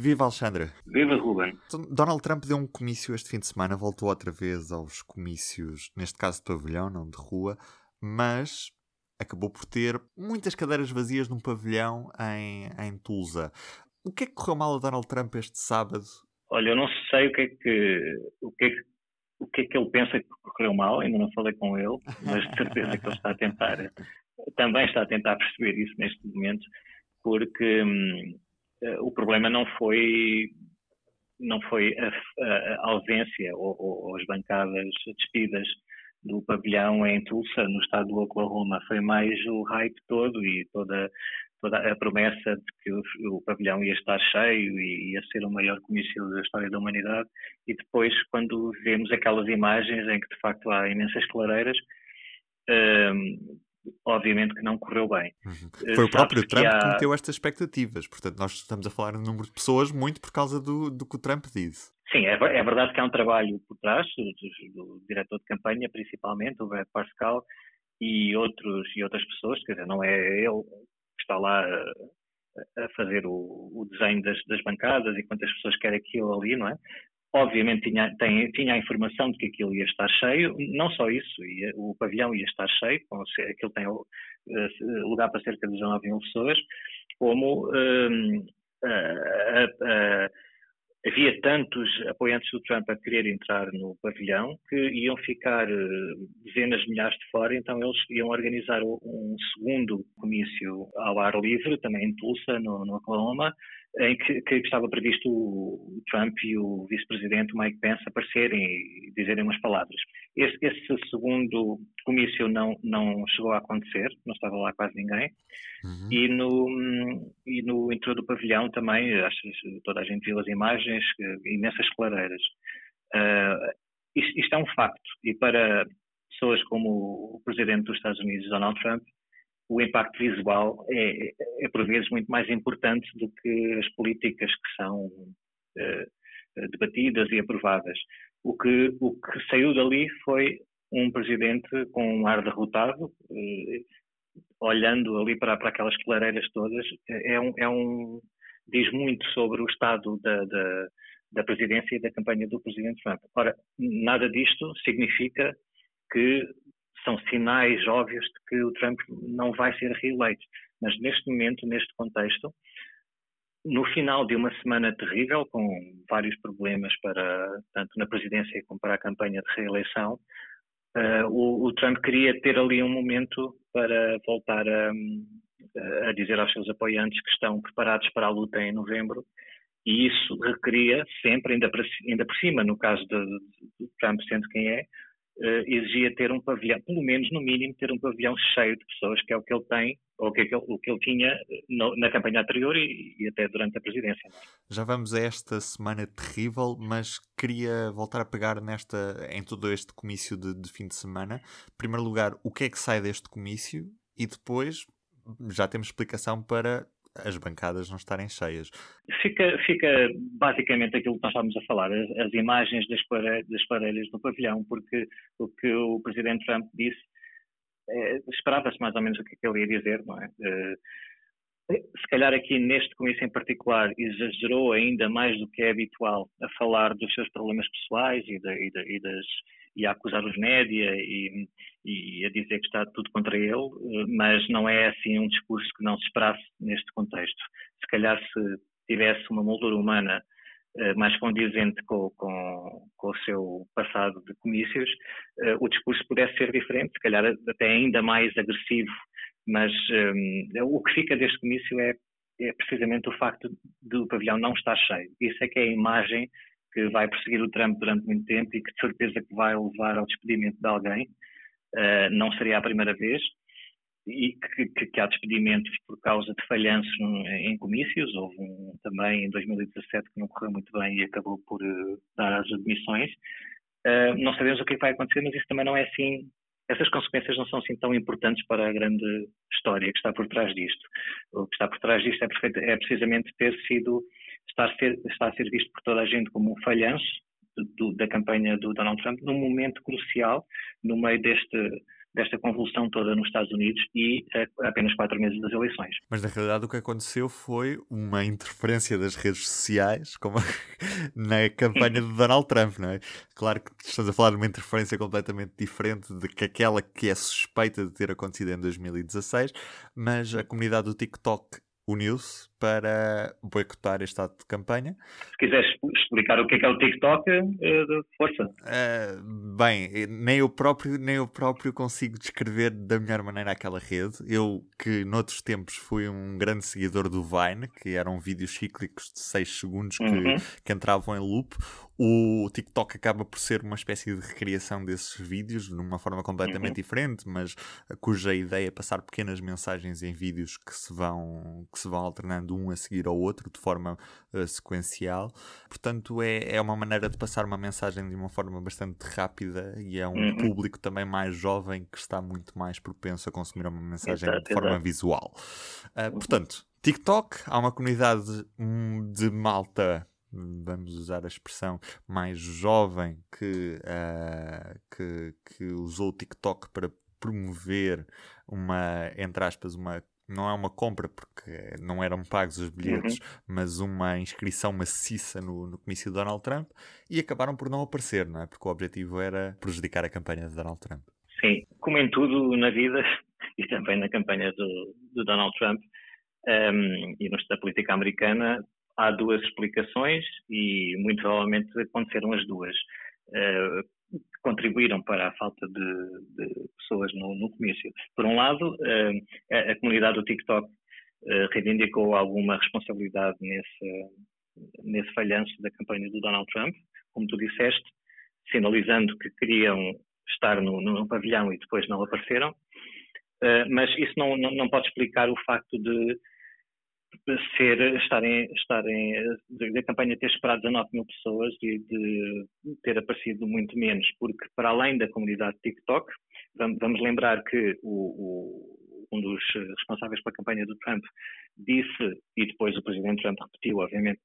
Viva Alexandre! Viva Ruben! Então, Donald Trump deu um comício este fim de semana, voltou outra vez aos comícios, neste caso de pavilhão, não de rua, mas acabou por ter muitas cadeiras vazias num pavilhão em, em Tulsa. O que é que correu mal a Donald Trump este sábado? Olha, eu não sei o que é que, o que, é que, o que, é que ele pensa que correu mal, ainda não falei com ele, mas de certeza que ele está a tentar, também está a tentar perceber isso neste momento, porque hum, o problema não foi não foi a, a ausência ou, ou, as bancadas despidas do pavilhão em Tulsa, no estado do Oklahoma. Foi mais o hype todo e toda, toda a promessa de que o, pavilhão ia estar cheio e ia ser o maior comício da história da humanidade. E depois, quando vemos aquelas imagens em que de facto há imensas clareiras, um, obviamente que não correu bem. Uhum. Foi o próprio Trump que, há... que meteu estas expectativas. Portanto, nós estamos a falar em número de pessoas muito por causa do, do que o Trump disse. Sim, é, é verdade que há um trabalho por trás, do, do, diretor de campanha, principalmente, o Brad Pascal, e, outros, e outras pessoas, quer dizer, não é ele que está lá a, a fazer o, o desenho das, das, bancadas e quantas pessoas quer aquilo ali, não é? Obviamente tinha, tem, tinha a informação de que aquilo ia estar cheio, não só isso, ia, o pavilhão ia estar cheio, se, aquilo tem uh, lugar para cerca de 19 mil pessoas, como uh, havia tantos apoiantes do Trump a querer entrar no pavilhão que iam ficar dezenas de milhares de fora, então eles iam organizar um segundo comício ao ar livre, também em Tulsa, no, no Oklahoma, em que, que, estava previsto o Trump e o vice-presidente Mike Pence aparecerem e dizerem umas palavras. Esse, esse, segundo comício não, não chegou a acontecer, não estava lá quase ninguém. Uhum. E, no, e no interior do pavilhão também, acho que toda a gente viu as imagens, imensas clareiras. Uh, isto, isto é um facto. E para pessoas como o presidente dos Estados Unidos, Donald Trump, o impacto visual é, é, por vezes muito mais importante do que as políticas que são uh, debatidas e aprovadas. O que, o que saiu dali foi um presidente com um ar derrotado, uh, olhando ali para, para aquelas clareiras todas, é um, é um, diz muito sobre o estado da, da, da presidência e da campanha do presidente Trump. Ora, nada disto significa que são sinais óbvios de que o Trump não vai ser reeleito. Mas neste momento, neste contexto, no final de uma semana terrível, com vários problemas para tanto na presidência como para a campanha de reeleição, uh, o, o, Trump queria ter ali um momento para voltar a, a, dizer aos seus apoiantes que estão preparados para a luta em novembro, e isso requeria sempre, ainda por, ainda por cima, no caso de, de Trump sendo quem é, exigia ter um pavilhão, pelo menos no mínimo, ter um pavilhão cheio de pessoas, que é o que ele tem, ou que é o que ele tinha no, na campanha anterior e, e, até durante a presidência. Já vamos a esta semana terrível, mas queria voltar a pegar nesta, em todo este comício de, de fim de semana. Em primeiro lugar, o que é que sai deste comício? E depois, já temos explicação para as bancadas não estarem cheias. Fica, fica basicamente aquilo que nós estávamos a falar, as, as imagens das, das parelhas do pavilhão, porque o que o presidente Trump disse, é, esperava-se mais ou menos o que ele ia dizer, não é? Eh, se calhar aqui neste comício em particular exagerou ainda mais do que é habitual a falar dos seus problemas pessoais e, de, e, de, e das e a acusar os média e, e, a dizer que está tudo contra ele, mas não é assim um discurso que não se esperasse neste contexto. Se calhar se tivesse uma moldura humana eh, mais condizente com, com, com, o seu passado de comícios, eh, o discurso pudesse ser diferente, se calhar até ainda mais agressivo, mas um, eh, o que fica deste comício é, é precisamente o facto do pavilhão não estar cheio. Isso é que é a imagem que vai perseguir o Trump durante muito tempo e que de certeza que vai levar ao despedimento de alguém. Uh, não seria a primeira vez e que, que, que, há despedimentos por causa de falhanços em comícios. Houve um também em 2017 que não correu muito bem e acabou por uh, dar as admissões. Uh, não sabemos o que, é que vai acontecer, mas isso também não é assim. Essas consequências não são assim tão importantes para a grande história que está por trás disto. O que está por trás disto é, é precisamente ter sido está a ser, está a ser visto por toda a gente como um falhanço do, da campanha do Donald Trump num momento crucial, no meio deste, desta convulsão toda nos Estados Unidos e a apenas quatro meses das eleições. Mas na realidade o que aconteceu foi uma interferência das redes sociais como na campanha de Donald Trump, não é? Claro que estamos a falar de uma interferência completamente diferente de que aquela que é suspeita de ter acontecido em 2016, mas a comunidade do TikTok uniu-se para boicotar este ato de campanha. Se quiseres explicar o que é, que é o TikTok, eh, força. Uh, bem, nem eu, próprio, nem eu próprio consigo descrever da melhor maneira aquela rede. Eu, que noutros tempos fui um grande seguidor do Vine, que eram vídeos cíclicos de 6 segundos que, uhum. que entravam em loop, o TikTok acaba por ser uma espécie de recriação desses vídeos de uma forma completamente uhum. diferente, mas cuja ideia é passar pequenas mensagens em vídeos que se vão, que se vão alternando um a seguir ao outro de forma uh, sequencial. Portanto, é, é uma maneira de passar uma mensagem de uma forma bastante rápida e é um uhum. público também mais jovem que está muito mais propenso a consumir uma mensagem exato, de forma exato. visual. Uh, portanto, TikTok, há uma comunidade hum, de malta vamos usar a expressão, mais jovem que, uh, que, que usou o TikTok para promover uma, entre aspas, uma não é uma compra porque não eram pagos os bilhetes, uhum. mas uma inscrição maciça no, no comício de Donald Trump e acabaram por não aparecer, não é? Porque o objetivo era prejudicar a campanha de Donald Trump. Sim, como em tudo na vida e também na campanha do, do Donald Trump um, ehm, e da política americana, há duas explicações e muito provavelmente aconteceram as duas. Uh, contribuíram para a falta de, de pessoas no, no, comício. Por um lado, uh, a, a, comunidade do TikTok uh, reivindicou alguma responsabilidade nesse, nesse falhanço da campanha do Donald Trump, como tu disseste, sinalizando que queriam estar no, no pavilhão e depois não apareceram. mas isso não, não, não pode explicar o facto de ser, estarem, estarem, da campanha ter esperado 19 mil pessoas e de ter aparecido muito menos, porque para além da comunidade TikTok, vamos, vamos lembrar que o, o, um dos responsáveis pela campanha do Trump disse, e depois o presidente Trump repetiu, obviamente,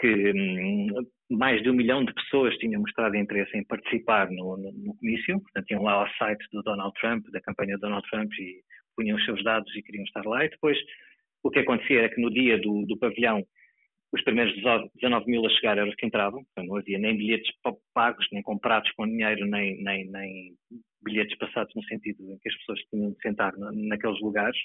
que hum, mais de um milhão de pessoas tinham mostrado interesse em participar no, no, no comício, portanto lá ao site do Donald Trump, da campanha do Donald Trump e punham os seus dados e queriam estar lá, e depois o que acontecia era que no dia do, do pavilhão, os primeiros 19 mil a chegar eram os que entravam, então não havia nem bilhetes pagos, nem comprados com dinheiro, nem, nem, nem bilhetes passados no sentido em que as pessoas tinham de sentar naqueles lugares.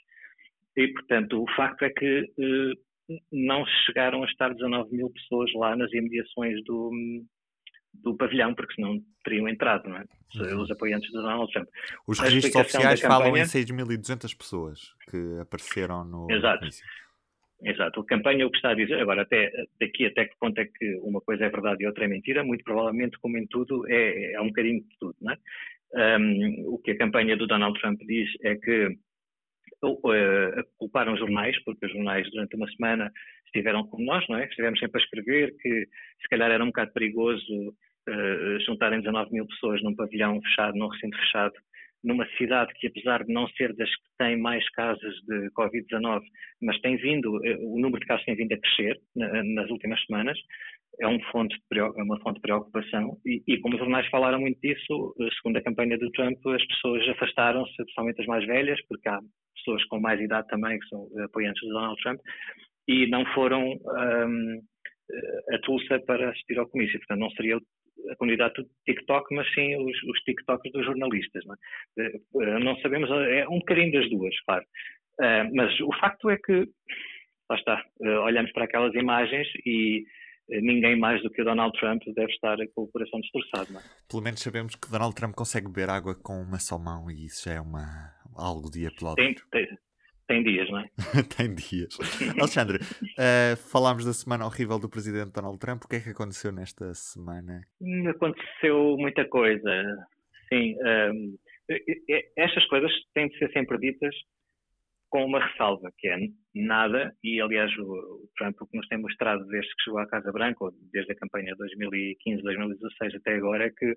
E, portanto, o facto é que eh, não chegaram a estar 19 mil pessoas lá nas imediações do, do pavilhão, porque senão teriam entrado, não é? Uhum. Os apoiantes do Donald Trump. Os registros oficiais campanha... falam em 6.200 pessoas que apareceram no. Exato. Exato. A campanha o que está a dizer, agora até daqui até que ponto é que uma coisa é verdade e outra é mentira, muito provavelmente, como em tudo, é, é um bocadinho de tudo, não é? Um, o que a campanha do Donald Trump diz é que uh, culparam jornais, porque os jornais durante uma semana estiveram como nós, não é? Estivemos sempre a escrever que se calhar era um bocado perigoso uh, juntarem 19 mil pessoas num pavilhão fechado, num recinto fechado, numa cidade que, apesar de não ser das que tem mais casos de Covid-19, mas tem vindo, o número de casos tem vindo a crescer nas últimas semanas, é, um fonte de, é uma fonte de preocupação e, e, como os jornais falaram muito disso, segundo a campanha do Trump, as pessoas afastaram-se, principalmente as mais velhas, porque há pessoas com mais idade também que são apoiantes de Donald Trump, e não foram um, a Tulsa para assistir ao comício. Portanto, não seria a comunidade do TikTok, mas sim os, os TikToks dos jornalistas. Não, é? Eh, não sabemos, é um bocadinho das duas, claro. Uh, mas o facto é que, lá está, uh, olhamos para aquelas imagens e ninguém mais do que o Donald Trump deve estar com o coração destroçado. Não é? Pelo menos sabemos que Donald Trump consegue beber água com uma só mão e isso já é uma, algo de aplaudir. Tem, tem, tem dias, não é? tem dias. Alexandre, uh, falámos da semana horrível do presidente Donald Trump. O que é que aconteceu nesta semana? Aconteceu muita coisa. Sim, um, estas coisas têm de ser sempre ditas com uma ressalva, que é nada, e aliás o Trump o que nos tem mostrado desde que chegou à Casa Branca, ou desde a campanha 2015, 2016 até agora, é que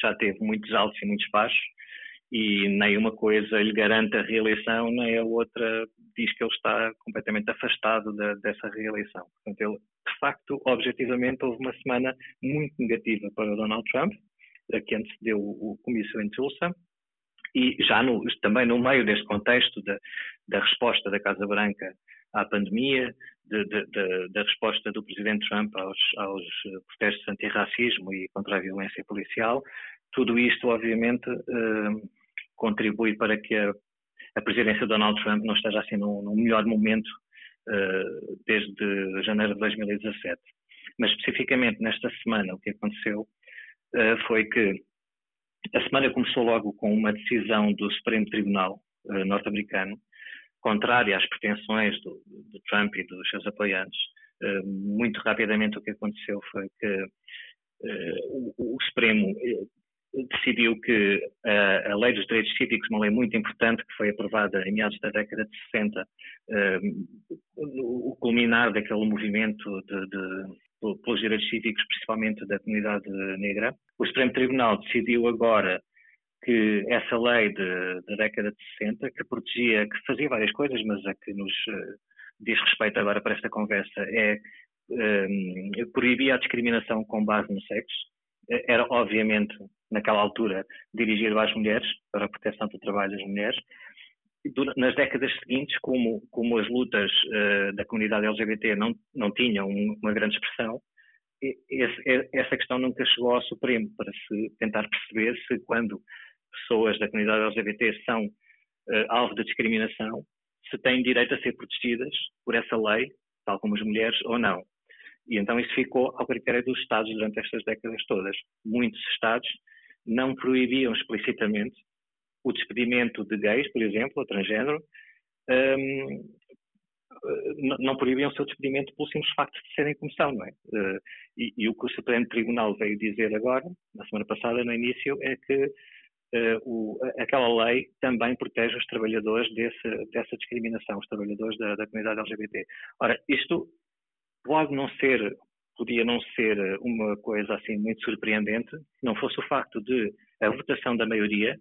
já teve muitos altos e muitos baixos, e nem uma coisa lhe garante a reeleição, nem a outra diz que ele está completamente afastado da, dessa reeleição. Portanto, ele, de facto, objetivamente, houve uma semana muito negativa para Donald Trump, que antecedeu o comício em Tulsa, E já no, também no meio deste contexto da, da resposta da Casa Branca à pandemia, de, de, de, da resposta do Presidente Trump aos, aos protestos antirracismo e contra a violência policial, tudo isto, obviamente, eh, contribui para que a, a, presidência de Donald Trump não esteja assim no, no melhor momento eh, desde janeiro de 2017. Mas, especificamente nesta semana, o que aconteceu eh, foi que a semana começou logo com uma decisão do Supremo Tribunal uh, norte-americano, contrária às pretensões do, do, Trump e dos seus apoiantes. Uh, muito rapidamente o que aconteceu foi que uh, o, o, Supremo decidiu que a, a, Lei dos Direitos Cívicos, uma lei muito importante que foi aprovada em meados da década de 60, o culminar daquele movimento de, de pelos direitos cívicos, principalmente da comunidade negra. O Supremo Tribunal decidiu agora que essa lei da década de 60, que protegia, que fazia várias coisas, mas a que nos uh, diz respeito agora para esta conversa, é um, proibia a discriminação com base no sexo. Era, obviamente, naquela altura, dirigido às mulheres, para a proteção do trabalho das mulheres, nas décadas seguintes, como, como as lutas uh, da comunidade LGBT não, não tinham uma grande expressão, esse, essa questão nunca chegou ao Supremo para se tentar perceber se quando pessoas da comunidade LGBT são uh, alvo de discriminação, se têm direito a ser protegidas por essa lei, tal como as mulheres, ou não. E então isso ficou ao critério dos Estados durante estas décadas todas. Muitos Estados não proibiam explicitamente o despedimento de gays, por exemplo, ou transgênero, um, não proibiam o seu despedimento pelo simples facto de serem comissão, não é? Uh, e, e, o que o Supremo Tribunal veio dizer agora, na semana passada, no início, é que uh, o, aquela lei também protege os trabalhadores desse, dessa discriminação, os trabalhadores da, da comunidade LGBT. Ora, isto pode não ser, podia não ser uma coisa assim muito surpreendente, não fosse o facto de a votação da maioria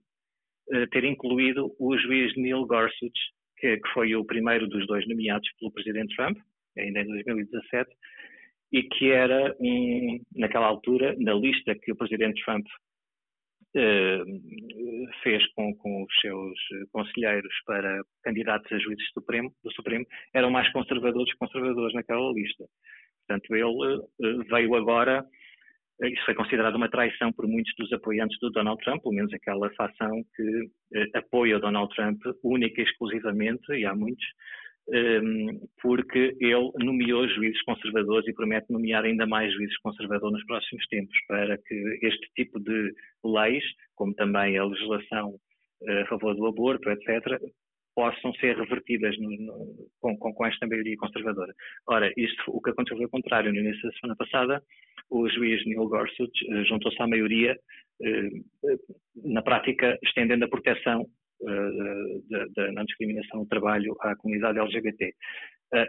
eh, ter incluído o juiz Neil Gorsuch, que, que, foi o primeiro dos dois nomeados pelo presidente Trump, ainda em 2017, e que era, um, naquela altura, na lista que o presidente Trump uh, fez com, com, os seus conselheiros para candidatos a juízes Supremo, do Supremo, eram mais conservadores que conservadores naquela lista. Portanto, ele uh, veio agora isso foi considerado uma traição por muitos dos apoiantes do Donald Trump, pelo menos aquela facção que eh, apoia Donald Trump única e exclusivamente, e há muitos, um, porque ele nomeou juízes conservadores e promete nomear ainda mais juízes conservadores nos próximos tempos, para que este tipo de leis, como também a legislação a favor do aborto, etc., possam ser revertidas no, no, com, com, com, esta maioria conservadora. Ora, isto, o que aconteceu foi o contrário. No início da semana passada, o juiz Neil Gorsuch uh, juntou-se à maioria, uh, na prática estendendo a proteção da não discriminação no trabalho à comunidade LGBT.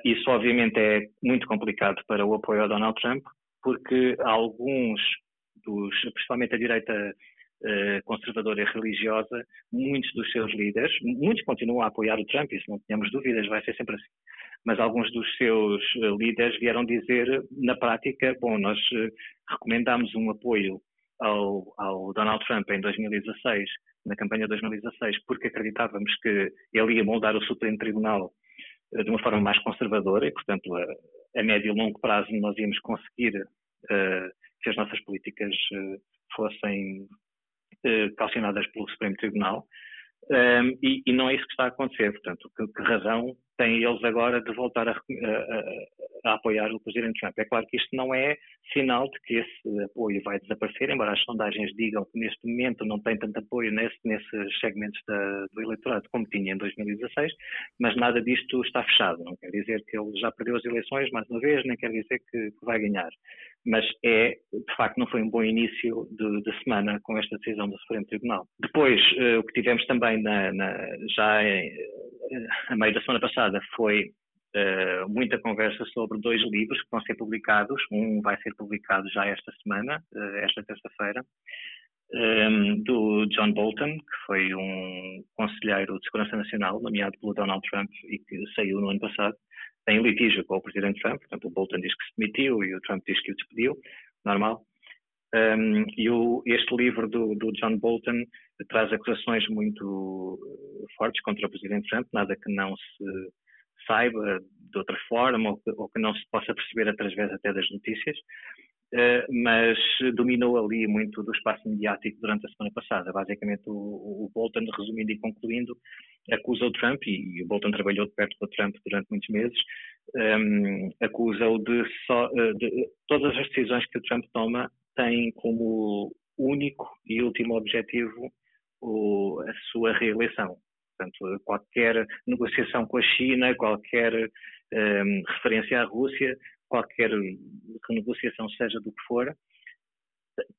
isso, obviamente, é muito complicado para o apoio a Donald Trump, porque alguns dos, principalmente a direita conservadora e religiosa, muitos dos seus líderes, muitos continuam a apoiar o Trump, isso não tenhamos dúvidas, vai ser sempre assim. Mas alguns dos seus eh, líderes vieram dizer, na prática, bom, nós eh, recomendámos um apoio ao, ao, Donald Trump em 2016, na campanha de 2016, porque acreditávamos que ele ia moldar o Supremo Tribunal eh, de uma forma mais conservadora e, portanto, a, a médio e longo prazo nós íamos conseguir uh, que as nossas políticas uh, fossem calcionadas pelo Supremo Tribunal. Um, e, não é isso que está a acontecer. Portanto, que razão têm eles agora de voltar a, a, a, apoiar o Presidente Trump? É claro que isto não é sinal de que esse apoio vai desaparecer, embora as sondagens digam que neste momento não tem tanto apoio nesse, nesses segmentos da, do eleitorado como tinha em 2016, mas nada disto está fechado. Não quer dizer que ele já perdeu as eleições mais uma vez, nem quer dizer que, que vai ganhar. Mas é, de facto, não foi um bom início de, de semana com esta decisão do Supremo Tribunal. Depois, uh, o que tivemos também na, na, já em, uh, a meio da semana passada foi uh, muita conversa sobre dois livros que vão ser publicados. Um vai ser publicado já esta semana, uh, esta terça-feira, um, ehm, do John Bolton, que foi um conselheiro de segurança nacional nomeado pelo Donald Trump e que saiu no ano passado, em litígio com o presidente Trump. Portanto, o Bolton diz que se demitiu e o Trump diz que o despediu, normal. Um, e o, este livro do, do, John Bolton traz acusações muito fortes contra o presidente Trump, nada que não se saiba de outra forma ou que, ou que não se possa perceber através até das notícias. Uh, mas dominou ali muito do espaço mediático durante a semana passada. Basicamente, o, o Bolton, resumindo e concluindo, acusa o Trump, e, o Bolton trabalhou de perto com o Trump durante muitos meses, um, acusa-o de, só, uh, de todas as decisões que o Trump toma têm como único e último objetivo o, a sua reeleição. Portanto, qualquer negociação com a China, qualquer um, referência à Rússia, qualquer renegociação, seja do que for,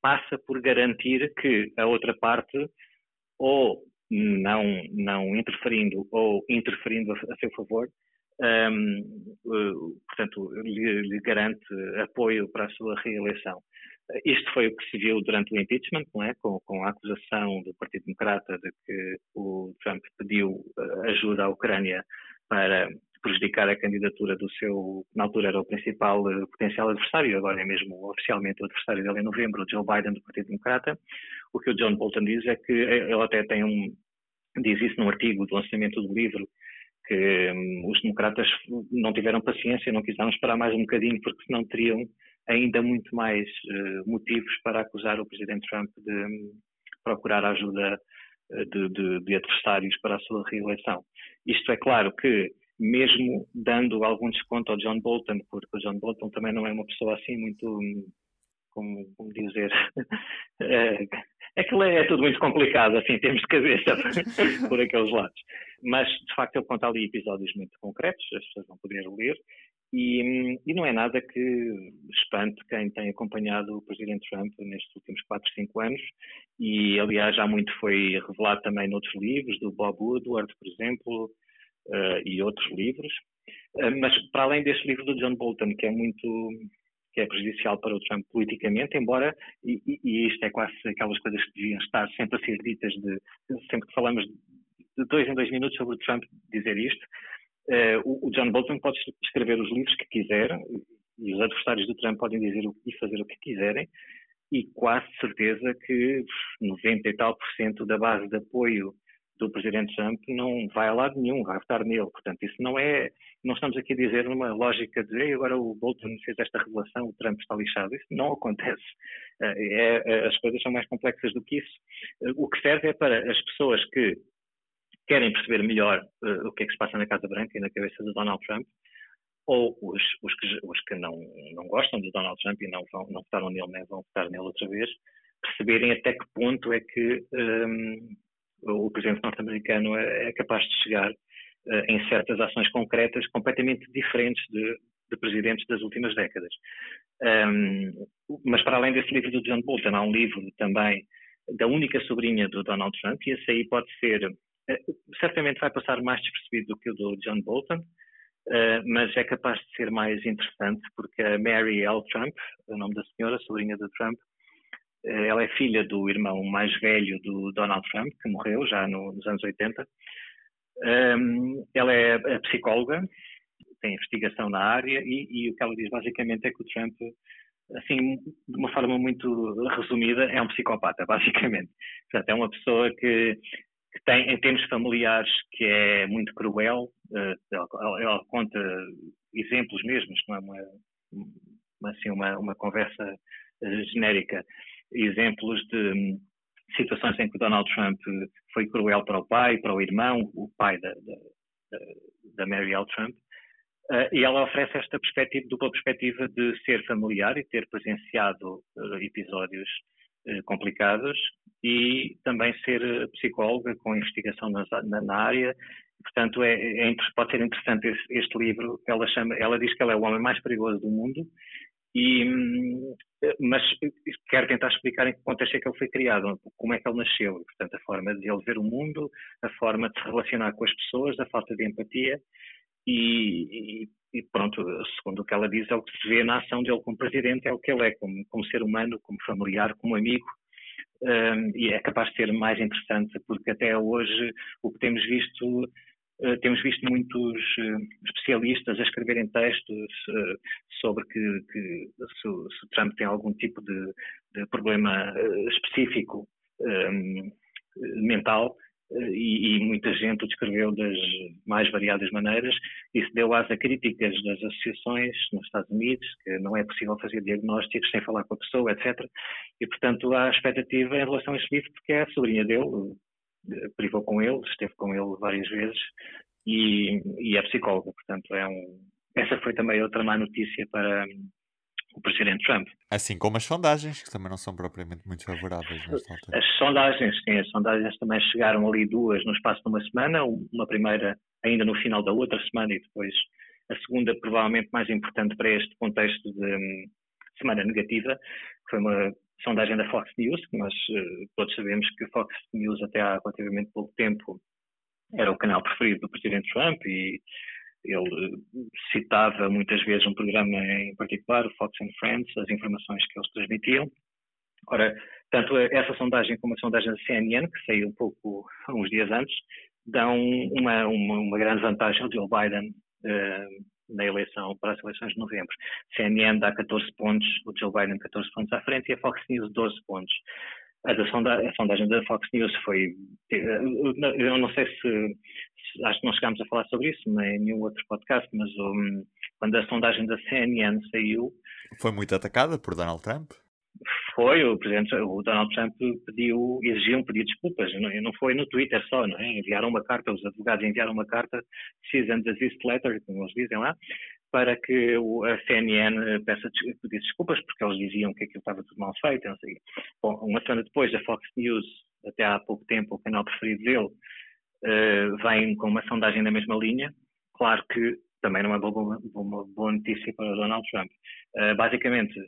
passa por garantir que a outra parte, ou não, não interferindo, ou interferindo a, a seu favor, um, portanto, lhe, lhe, garante apoio para a sua reeleição. Isto foi o que se viu durante o impeachment, não é? com, com a acusação do Partido Democrata de que o Trump pediu eh, ajuda à Ucrânia para prejudicar a candidatura do seu, na altura era o principal uh, potencial adversário, agora é mesmo oficialmente o adversário dele em novembro, o Joe Biden do Partido Democrata. O que o John Bolton diz é que ele até tem um, diz isso num artigo do lançamento do livro, que um, os democratas não tiveram paciência, não quiseram esperar mais um bocadinho, porque senão teriam ainda muito mais uh, motivos para acusar o presidente Trump de um, procurar ajuda de, de, de, adversários para a sua reeleição. Isto é claro que, mesmo dando algum desconto ao John Bolton, porque o John Bolton também não é uma pessoa assim muito, hum, como, como dizer, é, é que é tudo muito complicado, assim, temos de cabeça por aqueles lados. Mas, de facto, ele conta ali episódios muito concretos, as pessoas não poderiam ler, e, e, não é nada que espante quem tem acompanhado o Presidente Trump nestes últimos 4, 5 anos, e aliás já muito foi revelado também noutros livros, do Bob Woodward, por exemplo, e outros livros. Uh, mas para além deste livro do John Bolton, que é muito que é prejudicial para o Trump politicamente, embora, e, e isto é quase aquelas coisas que deviam estar sempre a ser ditas, de, sempre que falamos de dois em dois minutos sobre o Trump dizer isto, Uh, o, John Bolton pode escrever os livros que quiser e os adversários do Trump podem dizer o, e fazer o que quiserem e quase certeza que 90 e tal por cento da base de apoio do presidente Trump não vai a lado nenhum, vai votar nele. Portanto, isso não é, não estamos aqui a dizer numa lógica de agora o Bolton fez esta revelação, o Trump está lixado. Isso não acontece. Eh, é, é, as coisas são mais complexas do que isso. Eh, o que serve é para as pessoas que querem perceber melhor uh, o que é que se passa na Casa Branca e na cabeça de Donald Trump, ou os, os, que, os que não, não gostam de Donald Trump e não, vão, não votaram nele, nem vão votar nele outra vez, perceberem até que ponto é que um, o presidente norte-americano é, é, capaz de chegar uh, em certas ações concretas completamente diferentes de, de presidentes das últimas décadas. Um, mas para além desse livro do John Bolton, há um livro também da única sobrinha do Donald Trump, e esse aí pode ser eh, certamente vai passar mais despercebido do que o do John Bolton, uh, mas é capaz de ser mais interessante porque a Mary L. Trump, o nome da senhora, sobrinha do Trump, uh, ela é filha do irmão mais velho do Donald Trump, que morreu já no, nos anos 80. Um, ehm, ela é psicóloga, tem investigação na área e, e o que ela diz basicamente é que o Trump assim, de uma forma muito resumida, é um psicopata, basicamente. Portanto, é uma pessoa que que tem, em termos familiares, que é muito cruel. Uh, ela, ela, conta exemplos mesmos, não é uma, assim, uma, uma conversa uh, genérica, exemplos de um, situações em que Donald Trump foi cruel para o pai, para o irmão, o pai da, da, da Mary L. Trump. Uh, e ela oferece esta perspectiva, dupla perspectiva de ser familiar e ter presenciado episódios complicados e também ser psicóloga com investigação na, na área. Portanto, é, é, pode ser interessante este, este, livro. Ela, chama, ela diz que ela é o homem mais perigoso do mundo, e, hum, mas quer tentar explicar em que contexto é que ele foi criado, como é que ele nasceu. Portanto, a forma de ele ver o mundo, a forma de se relacionar com as pessoas, a falta de empatia. E, e, pronto, segundo o que ela diz, é o que se vê na ação dele como presidente, é o que ele é, como, como ser humano, como familiar, como amigo, um, e é capaz de ser mais interessante, porque até hoje o que temos visto, temos visto muitos uh, especialistas a escreverem textos uh, sobre que, que se, se, Trump tem algum tipo de, de problema específico um, mental e, e, muita gente o descreveu das mais variadas maneiras. Isso deu asa a críticas das associações nos Estados Unidos, que não é possível fazer diagnósticos sem falar com a pessoa, etc. E, portanto, há expectativa em relação a este livro, porque é a sobrinha dele, privou com ele, esteve com ele várias vezes e, e é psicóloga. Portanto, é um, essa foi também outra má notícia para, o presidente Trump. Assim como as sondagens, que também não são propriamente muito favoráveis nesta altura. As sondagens, sim, as sondagens também chegaram ali duas no espaço de uma semana, uma primeira ainda no final da outra semana e depois a segunda provavelmente mais importante para este contexto de semana negativa, que foi uma sondagem da Fox News, que nós uh, todos sabemos que Fox News até há relativamente pouco tempo era o canal preferido do presidente Trump e ele eh, citava muitas vezes um programa em particular, o Fox and Friends, as informações que eles transmitiam. Ora, tanto essa sondagem como a sondagem da CNN, que saiu um pouco uns dias antes, dão uma, uma, uma grande vantagem ao Joe Biden uh, na eleição, para as eleições de novembro. CNN dá 14 pontos, o Joe Biden 14 pontos à frente e a Fox News 12 pontos. A, da sonda, a sondagem da Fox News foi. Eu não sei se, Acho que não chegámos a falar sobre isso nem em nenhum outro podcast, mas um, quando a sondagem da CNN saiu. Foi muito atacada por Donald Trump? Foi, o presidente, o Donald Trump pediu, exigiu de desculpas, não, não foi no Twitter só, não é? Enviaram uma carta, os advogados enviaram uma carta, cease and desist letter, como eles dizem lá, para que a CNN peça, pedisse desculpas, porque eles diziam que aquilo estava tudo mal feito, não sei. Bom, uma semana depois, a Fox News, até há pouco tempo, o canal preferido dele, uh, vem com uma sondagem na mesma linha. Claro que também não é uma boa, boa notícia para Donald Trump. Uh, basicamente,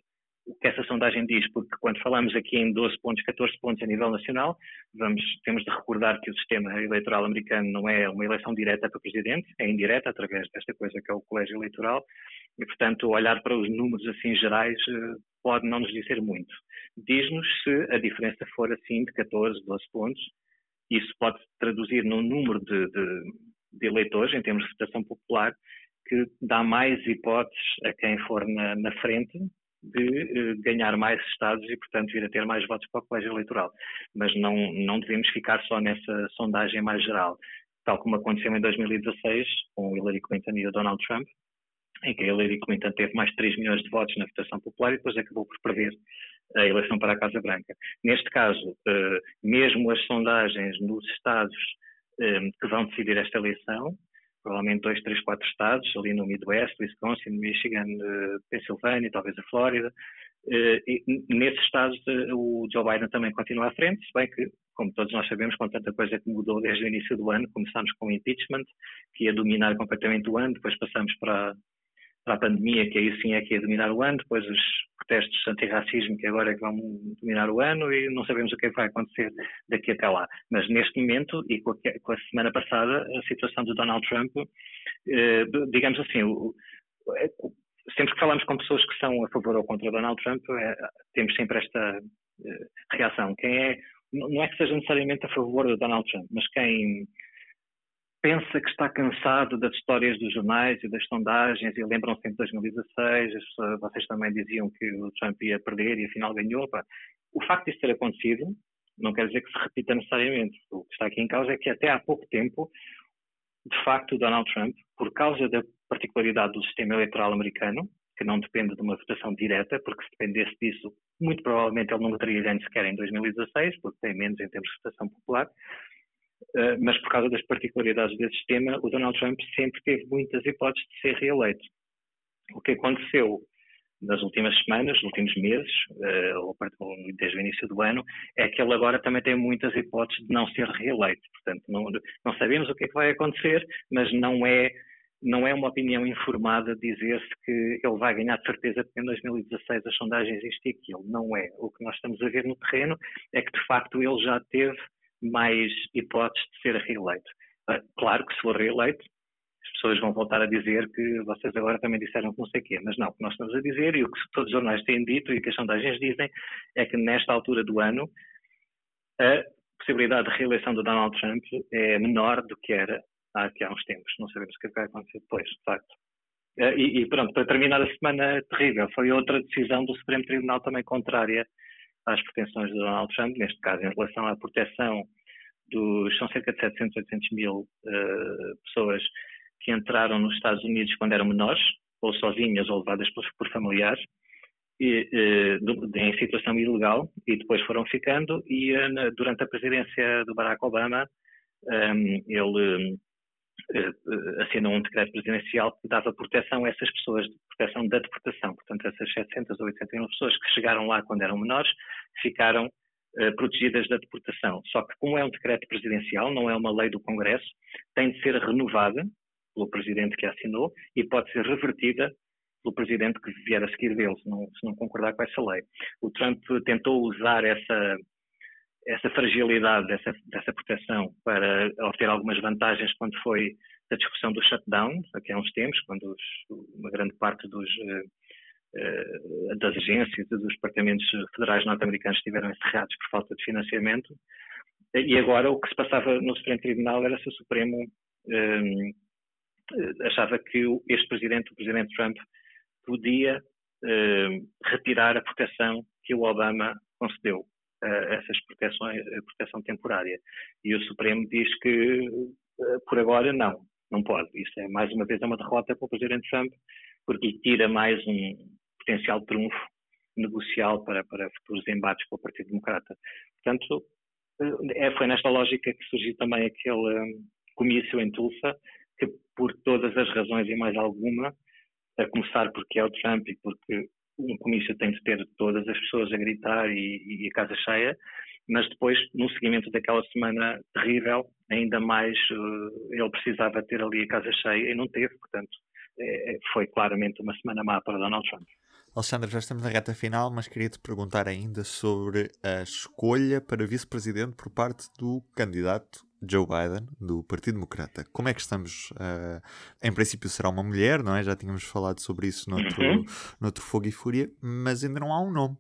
o que essa sondagem diz, porque quando falamos aqui em 12 pontos, 14 pontos a nível nacional, vamos, temos de recordar que o sistema eleitoral americano não é uma eleição direta para presidente, é indireta através desta coisa que é o colégio eleitoral, e portanto olhar para os números assim gerais eh, pode não nos dizer muito. Diz-nos se a diferença for assim de 14, 12 pontos, isso pode traduzir num número de, de, de eleitores, em termos de votação popular, que dá mais hipóteses a quem for na, na frente de uh, ganhar mais estados e, portanto, vir a ter mais votos para o colégio eleitoral. Mas não, não devemos ficar só nessa sondagem mais geral, tal como aconteceu em 2016 com Hillary Clinton e o Donald Trump, em que Hillary Clinton teve mais de 3 milhões de votos na votação popular e depois acabou por perder a eleição para a Casa Branca. Neste caso, uh, mesmo as sondagens nos estados um, que vão decidir esta eleição, provavelmente dois, três, quatro estados, ali no Midwest, Wisconsin, Michigan, uh, Pensilvânia, talvez a Flórida. Uh, e nesses estados uh, o Joe Biden também continua à frente, se bem que, como todos nós sabemos, com tanta coisa que mudou desde o início do ano, começámos com o impeachment, que ia dominar completamente o ano, depois passamos para, para a pandemia, que aí sim é que ia dominar o ano, depois os protestos antirracismo, que agora é que vão dominar o ano, e não sabemos o que, é que vai acontecer daqui até lá. Mas neste momento, e com a, com a semana passada, a situação do Donald Trump, eh, digamos assim, o, é, sempre que falamos com pessoas que são a favor ou contra Donald Trump, é, temos sempre esta eh, reação. Quem é, não é que seja necessariamente a favor do Donald Trump, mas quem pensa que está cansado das histórias dos jornais e das sondagens e lembram sempre de 2016, vocês também diziam que o Trump ia perder e afinal ganhou. Pá. O facto disso ter acontecido não quer dizer que se repita necessariamente. O que está aqui em causa é que até há pouco tempo, de facto, Donald Trump, por causa da particularidade do sistema eleitoral americano, que não depende de uma votação direta, porque se dependesse disso, muito provavelmente ele não teria ganho sequer em 2016, porque tem menos em termos de votação popular, mas por causa das particularidades desse sistema, o Donald Trump sempre teve muitas hipóteses de ser reeleito. O que aconteceu nas últimas semanas, nos últimos meses, ou desde o início do ano, é que ele agora também tem muitas hipóteses de não ser reeleito. Portanto, não, não sabemos o que é que vai acontecer, mas não é não é uma opinião informada dizer-se que ele vai ganhar de certeza porque em 2016 as sondagens isto e aquilo. Não é. O que nós estamos a ver no terreno é que, de facto, ele já teve mais hipóteses de ser reeleito. Ah, claro que se for reeleito, as pessoas vão voltar a dizer que vocês agora também disseram que não sei o quê, mas não, o que nós estamos a dizer e o que todos os jornais têm dito e que as sondagens dizem é que nesta altura do ano a possibilidade de reeleição do Donald Trump é menor do que era há, há uns tempos. Não sabemos o que é vai acontecer depois, de facto. Ah, e, e, pronto, para terminar a semana terrível, foi outra decisão do Supremo Tribunal também contrária às pretensões de Donald Trump, neste caso em relação à proteção dos. São cerca de 700, 800 mil uh, pessoas que entraram nos Estados Unidos quando eram menores, ou sozinhas ou levadas por, por familiares, e, uh, em situação ilegal, e depois foram ficando. E uh, durante a presidência do Barack Obama, um, ehm, ele assinou um decreto presidencial que dava proteção a essas pessoas, proteção da deportação. Portanto, essas 700 ou 800 mil pessoas que chegaram lá quando eram menores ficaram uh, protegidas da deportação. Só que, como é um decreto presidencial, não é uma lei do Congresso, tem de ser renovada pelo presidente que a assinou e pode ser revertida pelo presidente que vier a seguir dele, se não, se não concordar com essa lei. O Trump tentou usar essa essa fragilidade dessa, dessa proteção para obter algumas vantagens quando foi a discussão do shutdown, aqui há uns tempos, quando os, uma grande parte dos, uh, das agências e dos departamentos federais norte-americanos estiveram encerrados por falta de financiamento. E agora o que se passava no Supremo Tribunal era se o Supremo um, eh, achava que este presidente, o presidente Trump, podia um, retirar a proteção que o Obama concedeu essas proteções, proteção temporária. E o Supremo diz que, uh, por agora, não, não pode. Isso é, mais uma vez, é uma derrota para o Presidente Trump, porque tira mais um potencial trunfo negocial para, para futuros embates com o Partido Democrata. Portanto, uh, é, foi nesta lógica que surgiu também aquele um, comício em Tulsa, que por todas as razões e mais alguma, a começar porque é o Trump e porque um comício tem de ter todas as pessoas a gritar e, e a casa cheia, mas depois, no seguimento daquela semana terrível, ainda mais uh, ele precisava ter ali a casa cheia e não teve, portanto, é, foi claramente uma semana má para Donald Trump. Alexandre, já estamos na reta final, mas queria te perguntar ainda sobre a escolha para vice-presidente por parte do candidato Joe Biden, do Partido Democrata. Como é que estamos? Uh, em princípio será uma mulher, não é? Já tínhamos falado sobre isso noutro, uhum. noutro Fogo e Fúria, mas ainda não há um nome.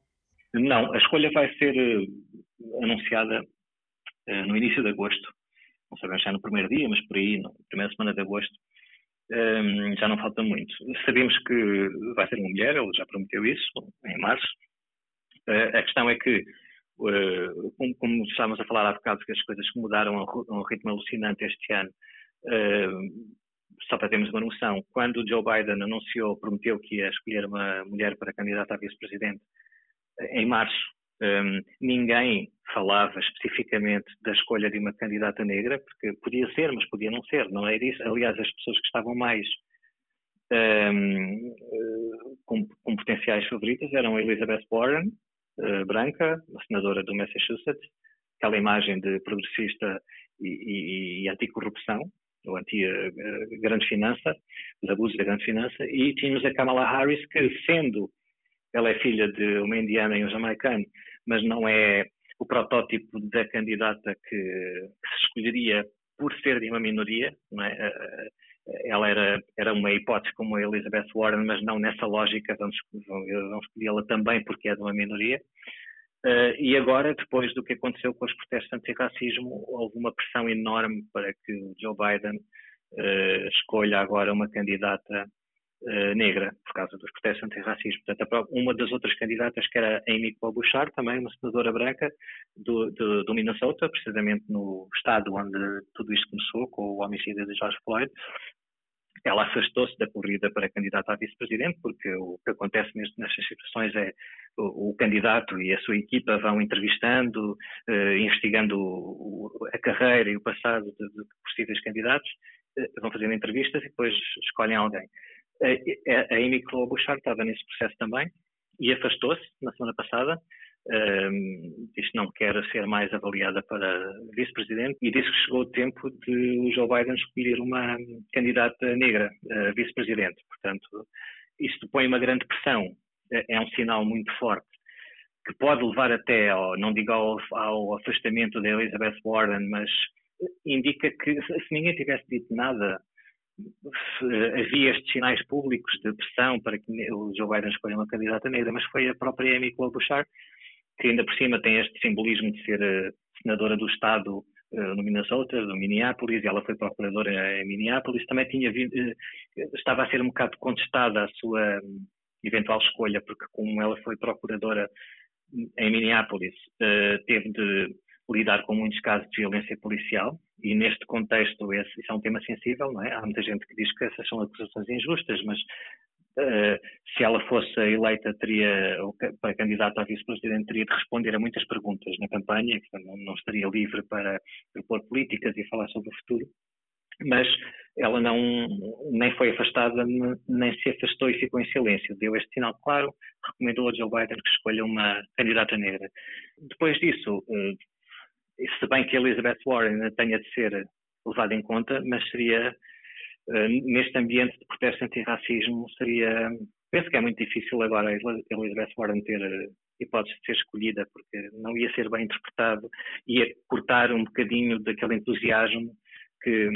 Não, a escolha vai ser uh, anunciada uh, no início de agosto. Não sabemos já no primeiro dia, mas por aí, na primeira semana de agosto, um, já não falta muito. Sabemos que vai ser uma mulher, ele já prometeu isso, em março. a questão é que Uh, como, como, estávamos a falar há bocado, que as coisas mudaram a um ritmo alucinante este ano, uh, só para termos uma noção, quando Joe Biden anunciou, prometeu que ia escolher uma mulher para candidata a vice-presidente em março, um, ninguém falava especificamente da escolha de uma candidata negra, porque podia ser, mas podia não ser, não é isso. Aliás, as pessoas que estavam mais um, com, com, potenciais favoritas eram Elizabeth Warren, uh, branca, senadora do Massachusetts, aquela imagem de progressista e, e, e anticorrupção, ou anti-grande uh, finança, os abusos da grande finança, e tínhamos a Kamala Harris, que sendo, ela é filha de uma indiana e um jamaicano, mas não é o protótipo da candidata que, que se escolheria por ser de uma minoria, não é? Uh, ela era, era uma hipótese como a Elizabeth Warren, mas não nessa lógica, vamos, vamos escolhê-la também porque é de uma minoria. Uh, e agora, depois do que aconteceu com os protestos anti-racismo, houve uma pressão enorme para que o Joe Biden uh, escolha agora uma candidata uh, negra, por causa dos protestos anti-racismo. Portanto, uma das outras candidatas, que era Amy Klobuchar, também uma senadora branca do, do, do Minnesota, precisamente no estado onde tudo isto começou, com o homicídio de George Floyd, ela afastou-se da corrida para candidata a vice-presidente, porque o que acontece nestas situações é o, o, candidato e a sua equipa vão entrevistando, eh, investigando o, a carreira e o passado de, de possíveis candidatos, eh, vão fazendo entrevistas e depois escolhem alguém. A, a Amy Klobuchar estava nesse processo também e afastou-se na semana passada um, disse não quer ser mais avaliada para vice-presidente e disse que chegou o tempo de o Joe Biden escolher uma candidata negra a vice-presidente. Portanto, isto põe uma grande pressão, é, é um sinal muito forte que pode levar até, ao, não digo ao, ao afastamento da Elizabeth Warren, mas indica que se ninguém tivesse dito nada, havia estes sinais públicos de pressão para que o Joe Biden escolha uma candidata negra, mas foi a própria Amy Klobuchar que ainda por cima tem este simbolismo de ser uh, senadora do Estado uh, no Minnesota, do Minneapolis, e ela foi procuradora em Minneapolis, também tinha uh, estava a ser um bocado contestada a sua um, eventual escolha, porque como ela foi procuradora em Minneapolis, teve de lidar com muitos casos de violência policial e neste contexto esse, é um tema sensível, não é? Há muita gente que diz que essas são acusações injustas, mas se ela fosse eleita teria, para candidata a vice-presidente, teria de responder a muitas perguntas na campanha, não, não estaria livre para propor políticas e falar sobre o futuro mas ela não nem foi afastada nem se afastou e ficou em silêncio. Deu este sinal claro, recomendou a Joe Biden que escolha uma candidata negra. Depois disso, eh, se bem que Elizabeth Warren tenha de ser levada em conta, mas seria eh, neste ambiente de protesto antirracismo seria penso que é muito difícil agora Elizabeth Warren ter eh, hipótese de ser escolhida porque não ia ser bem interpretado ia cortar um bocadinho daquele entusiasmo que,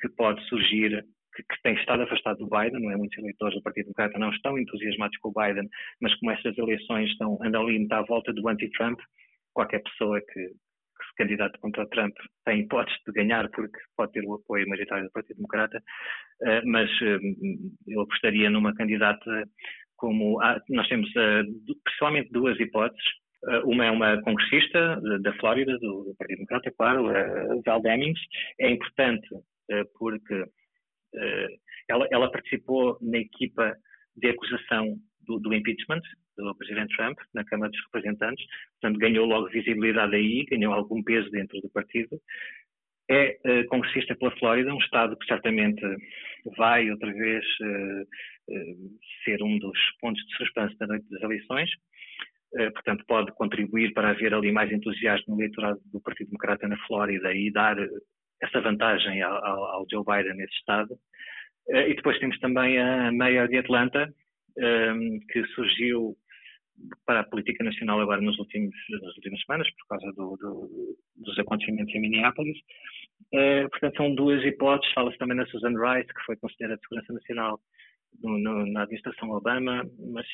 que pode surgir, que, que, tem estado afastado do Biden, não é? Muitos eleitores do Partido Democrata não estão entusiasmados com o Biden, mas como estas eleições estão, andam ali à volta do anti-Trump, qualquer pessoa que, candidate contra Trump tem hipótese de ganhar porque pode ter o apoio maioritário do Partido Democrata, uh, mas uh, eu apostaria numa candidata como nós temos uh, pessoalmente duas hipóteses eh, uma é uma congressista da Flórida, do Partido Democrata, claro, Val Demings. É importante eh, porque eh, ela, participou na equipa de acusação do, impeachment do Presidente Trump na Câmara dos Representantes, portanto ganhou logo visibilidade aí, ganhou algum peso dentro do partido. É congressista pela Flórida, um estado que certamente vai outra vez ser um dos pontos de suspense da noite das eleições. Portanto, pode contribuir para haver ali mais entusiasmo no eleitorado do Partido Democrata na Flórida e dar essa vantagem ao, ao Joe Biden nesse estado. E depois temos também a Mayor de Atlanta, que surgiu para a política nacional agora nos últimos, nas últimas semanas, por causa do, do, dos acontecimentos em Minneapolis. Uh, portanto, são duas hipóteses. Fala-se também na Susan Rice, que foi considerada de segurança nacional no, no, na administração Obama, mas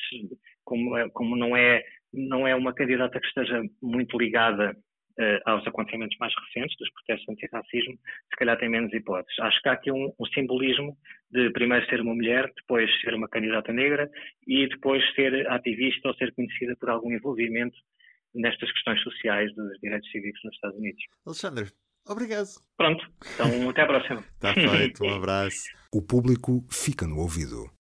como, é, como não, é, não é uma candidata que esteja muito ligada uh, aos acontecimentos mais recentes dos protestos antirracismo, se calhar tem menos hipóteses. Acho que há aqui um, um, simbolismo de primeiro ser uma mulher, depois ser uma candidata negra e depois ser ativista ou ser conhecida por algum envolvimento nestas questões sociais dos direitos cívicos nos Estados Unidos. Alexandre, obrigado. Pronto, então até à próxima. Está feito, um abraço. O público fica no ouvido.